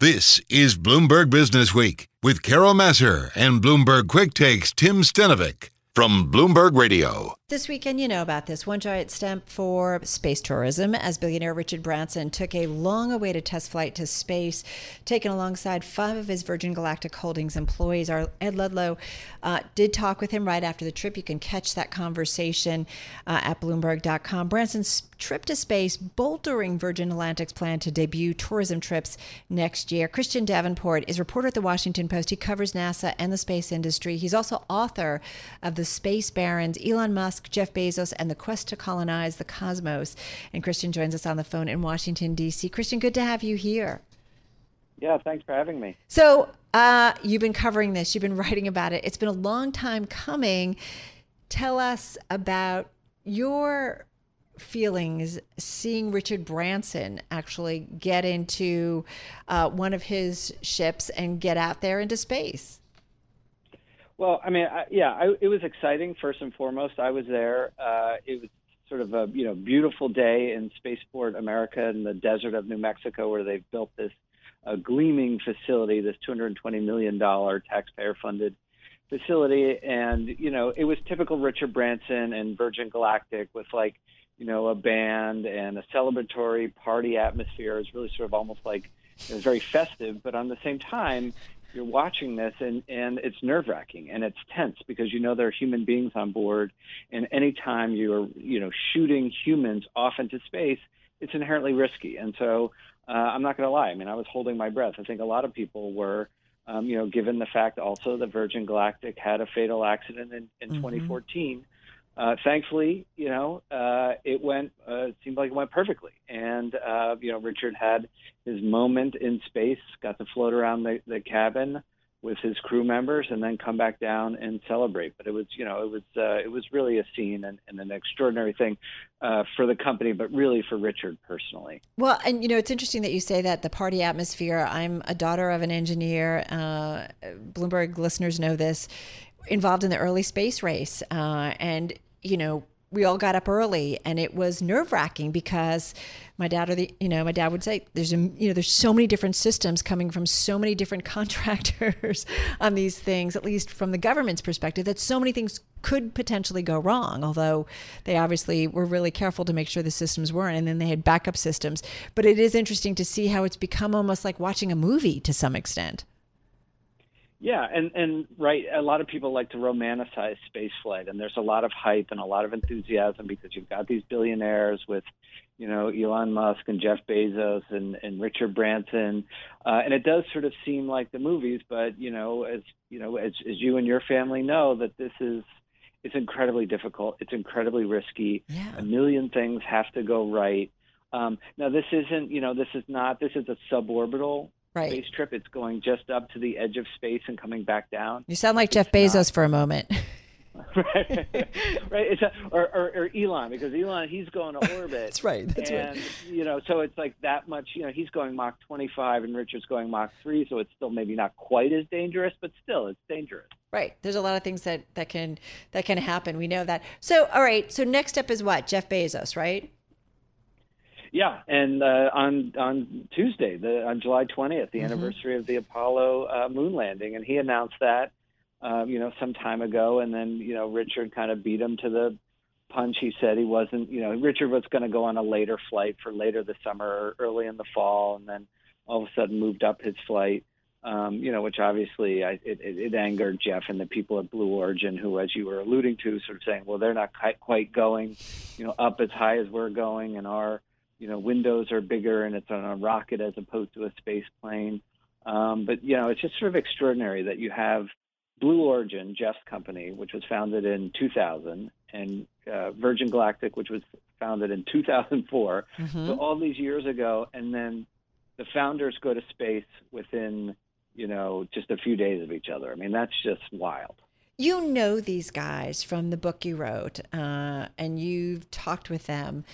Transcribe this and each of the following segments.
This is Bloomberg Business Week with Carol Massar and Bloomberg Quick Takes Tim Stenovec from Bloomberg Radio. This weekend, you know about this one giant step for space tourism as billionaire Richard Branson took a long awaited test flight to space, taken alongside five of his Virgin Galactic Holdings employees. Our Ed Ludlow uh, did talk with him right after the trip. You can catch that conversation uh, at Bloomberg.com. Branson's trip to space, bolstering Virgin Atlantic's plan to debut tourism trips next year. Christian Davenport is reporter at the Washington Post. He covers NASA and the space industry. He's also author of The Space Barons, Elon Musk. Musk, Jeff Bezos, and the quest to colonize the cosmos. And Christian joins us on the phone in Washington, D.C. Christian, good to have you here. Yeah, thanks for having me. So, uh, you've been covering this, you've been writing about it. It's been a long time coming. Tell us about your feelings seeing Richard Branson actually get into uh, one of his ships and get out there into space. Well, I mean, I, yeah, I, it was exciting. First and foremost, I was there. Uh, it was sort of a you know beautiful day in Spaceport America in the desert of New Mexico, where they've built this uh, gleaming facility, this 220 million dollar taxpayer-funded facility, and you know it was typical Richard Branson and Virgin Galactic with like you know a band and a celebratory party atmosphere. It was really sort of almost like it was very festive, but on the same time, you're watching this and, and it's nerve wracking and it's tense because you know there are human beings on board and anytime you're you know shooting humans off into space it's inherently risky. And so uh, I'm not going to lie. I mean I was holding my breath. I think a lot of people were um, you know given the fact also that Virgin Galactic had a fatal accident in, in mm-hmm. 2014 uh, thankfully, you know, uh, it went. Uh, it seemed like it went perfectly, and uh, you know, Richard had his moment in space, got to float around the, the cabin with his crew members, and then come back down and celebrate. But it was, you know, it was uh, it was really a scene and, and an extraordinary thing uh, for the company, but really for Richard personally. Well, and you know, it's interesting that you say that the party atmosphere. I'm a daughter of an engineer. Uh, Bloomberg listeners know this involved in the early space race. Uh, and, you know, we all got up early and it was nerve wracking because my dad or the you know my dad would say there's a you know there's so many different systems coming from so many different contractors on these things at least from the government's perspective that so many things could potentially go wrong although they obviously were really careful to make sure the systems weren't and then they had backup systems. But it is interesting to see how it's become almost like watching a movie to some extent yeah, and and right, a lot of people like to romanticize spaceflight, and there's a lot of hype and a lot of enthusiasm because you've got these billionaires with, you know, Elon Musk and Jeff Bezos and and Richard Branson, uh, and it does sort of seem like the movies, but you know, as you know, as as you and your family know, that this is it's incredibly difficult. It's incredibly risky. Yeah. A million things have to go right. Um, now, this isn't, you know, this is not, this is a suborbital right. space trip. It's going just up to the edge of space and coming back down. You sound like it's Jeff Bezos not. for a moment. right, right. It's a, or, or, or, Elon because Elon he's going to orbit. That's right. That's and, right. you know, so it's like that much. You know, he's going Mach 25 and Richard's going Mach 3, so it's still maybe not quite as dangerous, but still it's dangerous. Right. There's a lot of things that that can that can happen. We know that. So, all right. So next up is what? Jeff Bezos, right? Yeah, and uh, on on Tuesday, the, on July 20th, the mm-hmm. anniversary of the Apollo uh, moon landing, and he announced that, um, you know, some time ago, and then you know Richard kind of beat him to the punch. He said he wasn't, you know, Richard was going to go on a later flight for later this summer or early in the fall, and then all of a sudden moved up his flight. Um, you know, which obviously I, it, it, angered Jeff and the people at Blue Origin, who, as you were alluding to, sort of saying, well, they're not quite going, you know, up as high as we're going, and our you know windows are bigger and it's on a rocket as opposed to a space plane. Um, but you know it's just sort of extraordinary that you have Blue Origin, Jeff's company, which was founded in 2000, and uh, Virgin Galactic, which was founded in 2004. Mm-hmm. So all these years ago, and then the founders go to space within you know just a few days of each other. I mean that's just wild you know these guys from the book you wrote, uh, and you've talked with them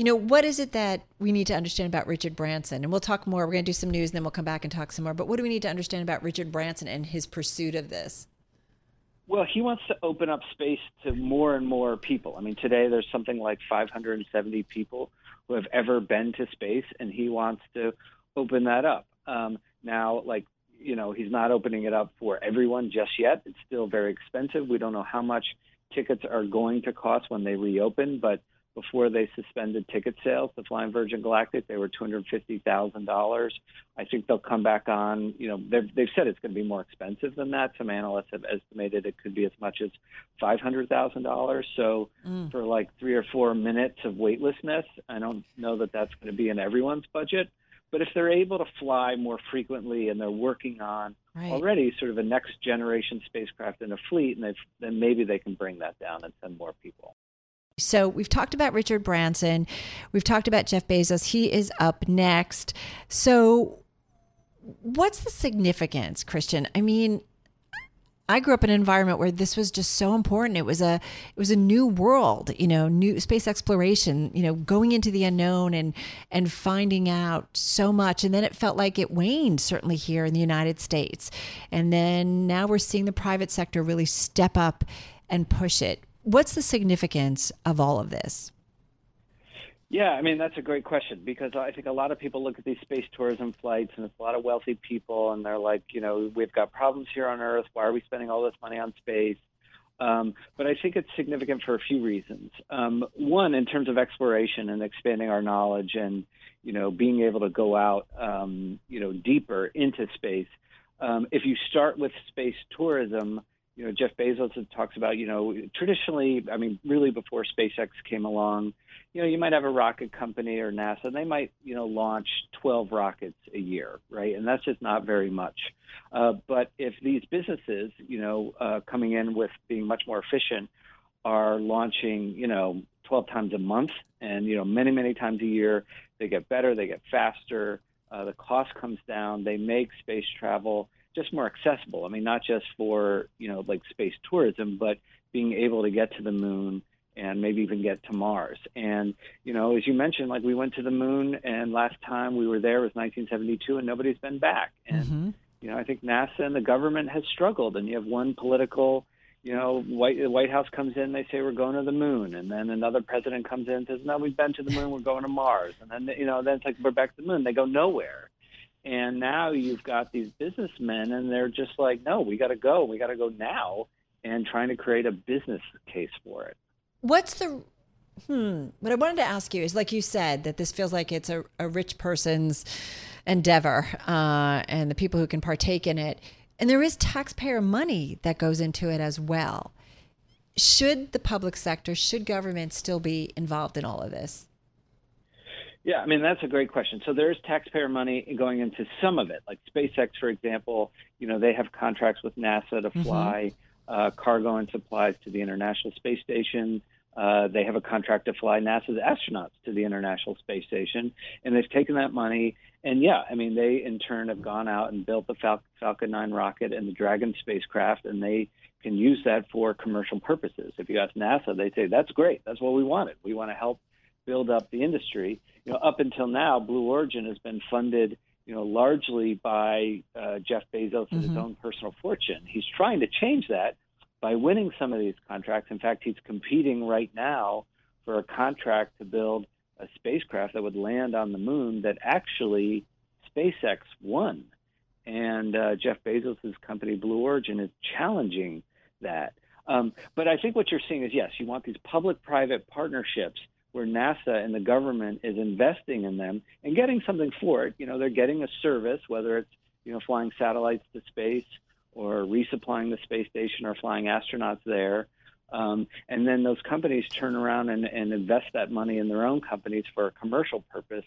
you know, what is it that we need to understand about Richard Branson? And we'll talk more. We're going to do some news and then we'll come back and talk some more. But what do we need to understand about Richard Branson and his pursuit of this? Well, he wants to open up space to more and more people. I mean, today there's something like 570 people who have ever been to space, and he wants to open that up. Um, now, like you know, he's not opening it up for everyone just yet. It's still very expensive. We don't know how much tickets are going to cost when they reopen, but before they suspended ticket sales to Flying Virgin Galactic, they were two hundred fifty thousand dollars. I think they'll come back on. You know, they've they've said it's going to be more expensive than that. Some analysts have estimated it could be as much as five hundred thousand dollars. So mm. for like three or four minutes of weightlessness, I don't know that that's going to be in everyone's budget. But if they're able to fly more frequently and they're working on right. already sort of a next generation spacecraft in a fleet, and then maybe they can bring that down and send more people. So we've talked about Richard Branson, we've talked about Jeff Bezos. He is up next. So what's the significance, Christian? I mean, I grew up in an environment where this was just so important. It was a it was a new world, you know, new space exploration, you know, going into the unknown and and finding out so much. And then it felt like it waned certainly here in the United States. And then now we're seeing the private sector really step up and push it. What's the significance of all of this? Yeah, I mean that's a great question because I think a lot of people look at these space tourism flights and it's a lot of wealthy people and they're like, you know, we've got problems here on Earth. Why are we spending all this money on space? Um, but I think it's significant for a few reasons. Um, one, in terms of exploration and expanding our knowledge and you know being able to go out, um, you know, deeper into space. Um, if you start with space tourism, you know, Jeff Bezos talks about, you know, traditionally, I mean, really before SpaceX came along, you know, you might have a rocket company or NASA, and they might, you know, launch 12 rockets a year, right? And that's just not very much. Uh, but if these businesses, you know, uh, coming in with being much more efficient, are launching, you know, 12 times a month and, you know, many, many times a year, they get better, they get faster, uh, the cost comes down, they make space travel just more accessible. I mean, not just for you know like space tourism, but being able to get to the moon and maybe even get to Mars. And you know, as you mentioned, like we went to the moon, and last time we were there was 1972, and nobody's been back. And mm-hmm. you know, I think NASA and the government has struggled, and you have one political. You know, White, the White House comes in, they say we're going to the moon, and then another president comes in and says, "No, we've been to the moon, we're going to Mars," and then you know, then it's like we're back to the moon. They go nowhere, and now you've got these businessmen, and they're just like, no, we got to go. We got to go now, and trying to create a business case for it. What's the Hmm. What I wanted to ask you is, like you said, that this feels like it's a, a rich person's endeavor, uh, and the people who can partake in it, and there is taxpayer money that goes into it as well. Should the public sector, should government still be involved in all of this? Yeah, I mean that's a great question. So there's taxpayer money going into some of it, like SpaceX, for example. You know, they have contracts with NASA to mm-hmm. fly mm-hmm. uh, cargo and supplies to the International Space Station. Uh, they have a contract to fly NASA's astronauts to the International Space Station, and they've taken that money. And yeah, I mean, they in turn have gone out and built the Fal- Falcon 9 rocket and the Dragon spacecraft, and they can use that for commercial purposes. If you ask NASA, they say that's great. That's what we wanted. We want to help build up the industry you know, up until now, Blue Origin has been funded, you know, largely by uh, Jeff Bezos and mm-hmm. his own personal fortune. He's trying to change that by winning some of these contracts. In fact, he's competing right now for a contract to build a spacecraft that would land on the moon that actually SpaceX won. And uh, Jeff Bezos' company, Blue Origin, is challenging that. Um, but I think what you're seeing is yes, you want these public private partnerships where NASA and the government is investing in them and getting something for it. You know, they're getting a service, whether it's you know flying satellites to space or resupplying the space station or flying astronauts there. Um, and then those companies turn around and, and invest that money in their own companies for a commercial purpose,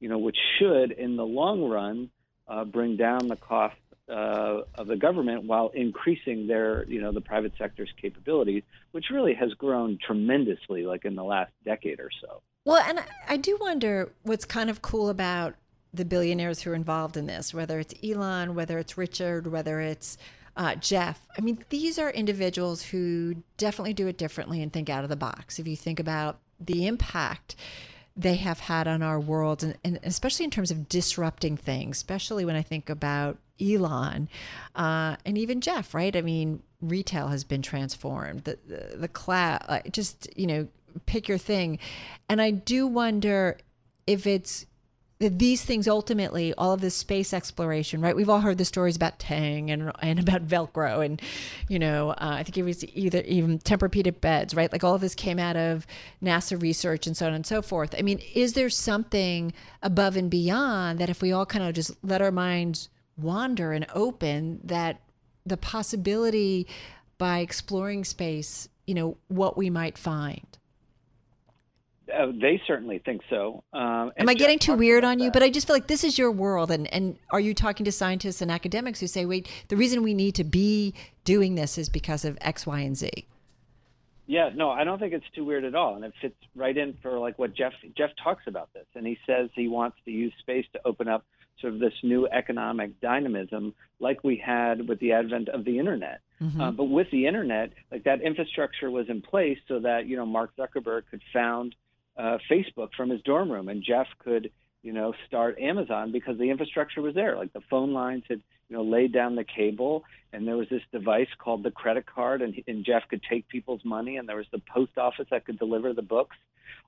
you know, which should, in the long run, uh, bring down the cost uh, of the government while increasing their, you know, the private sector's capabilities, which really has grown tremendously, like in the last decade or so. Well, and I do wonder what's kind of cool about the billionaires who are involved in this, whether it's Elon, whether it's Richard, whether it's uh, Jeff. I mean, these are individuals who definitely do it differently and think out of the box. If you think about the impact they have had on our world, and, and especially in terms of disrupting things, especially when I think about Elon uh, and even Jeff, right? I mean, retail has been transformed. The the, the cloud, uh, just you know, pick your thing. And I do wonder if it's these things ultimately, all of this space exploration, right? We've all heard the stories about Tang and and about Velcro, and you know, uh, I think it was either even Tempur-Pedic beds, right? Like all of this came out of NASA research and so on and so forth. I mean, is there something above and beyond that if we all kind of just let our minds wander and open, that the possibility by exploring space, you know, what we might find? Uh, they certainly think so. Um, Am I getting too weird on you? That. But I just feel like this is your world, and and are you talking to scientists and academics who say, wait, the reason we need to be doing this is because of X, Y, and Z? Yeah, no, I don't think it's too weird at all, and it fits right in for like what Jeff Jeff talks about this, and he says he wants to use space to open up sort of this new economic dynamism, like we had with the advent of the internet. Mm-hmm. Uh, but with the internet, like that infrastructure was in place so that you know Mark Zuckerberg could found uh, Facebook from his dorm room, and Jeff could, you know, start Amazon because the infrastructure was there. Like the phone lines had, you know, laid down the cable, and there was this device called the credit card, and, and Jeff could take people's money, and there was the post office that could deliver the books,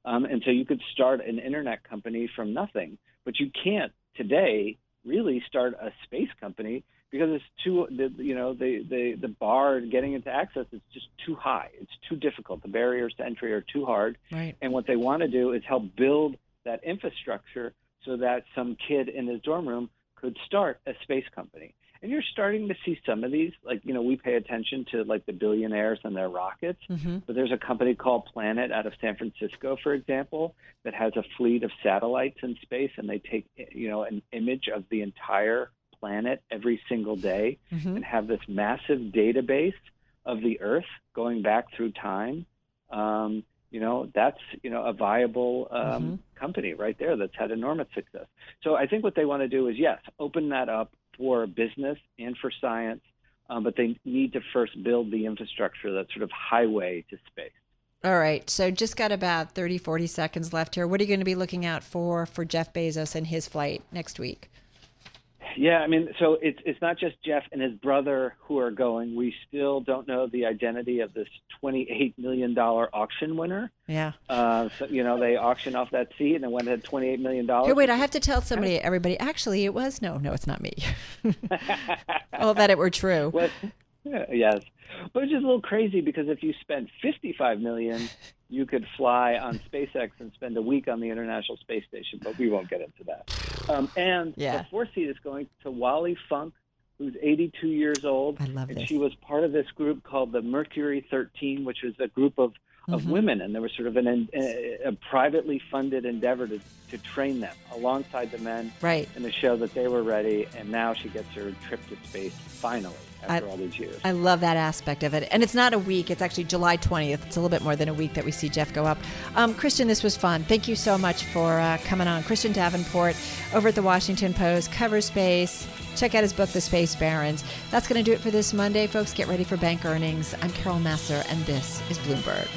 um, and so you could start an internet company from nothing. But you can't today really start a space company because it's too the you know the the the bar getting into access is just too high. It's too difficult. The barriers to entry are too hard. Right. And what they want to do is help build that infrastructure so that some kid in his dorm room could start a space company. And you're starting to see some of these, like you know, we pay attention to like the billionaires and their rockets. Mm-hmm. But there's a company called Planet out of San Francisco, for example, that has a fleet of satellites in space, and they take you know an image of the entire planet every single day mm-hmm. and have this massive database of the Earth going back through time, um, you know, that's you know a viable um, mm-hmm. company right there that's had enormous success. So I think what they want to do is yes, open that up for business and for science, um, but they need to first build the infrastructure, that sort of highway to space. All right. So just got about 30, 40 seconds left here. What are you going to be looking out for for Jeff Bezos and his flight next week? Yeah, I mean, so it's it's not just Jeff and his brother who are going. We still don't know the identity of this twenty-eight million dollar auction winner. Yeah. Uh, so you know they auctioned off that seat and it went at twenty-eight million dollars. Wait, I have to tell somebody, everybody. Actually, it was no, no, it's not me. oh, that it were true. Well, yes, but it's just a little crazy because if you spend fifty-five million, you could fly on SpaceX and spend a week on the International Space Station. But we won't get into that. Um, and yeah. the fourth seat is going to Wally Funk, who's 82 years old. I love and this. she was part of this group called the Mercury 13, which was a group of of mm-hmm. women, and there was sort of an, a, a privately funded endeavor to, to train them alongside the men, right, and to show that they were ready. And now she gets her trip to space finally after I, all these years. I love that aspect of it. And it's not a week, it's actually July 20th. It's a little bit more than a week that we see Jeff go up. Um, Christian, this was fun. Thank you so much for uh, coming on. Christian Davenport over at the Washington Post, cover space. Check out his book, The Space Barons. That's going to do it for this Monday, folks. Get ready for bank earnings. I'm Carol Massar, and this is Bloomberg.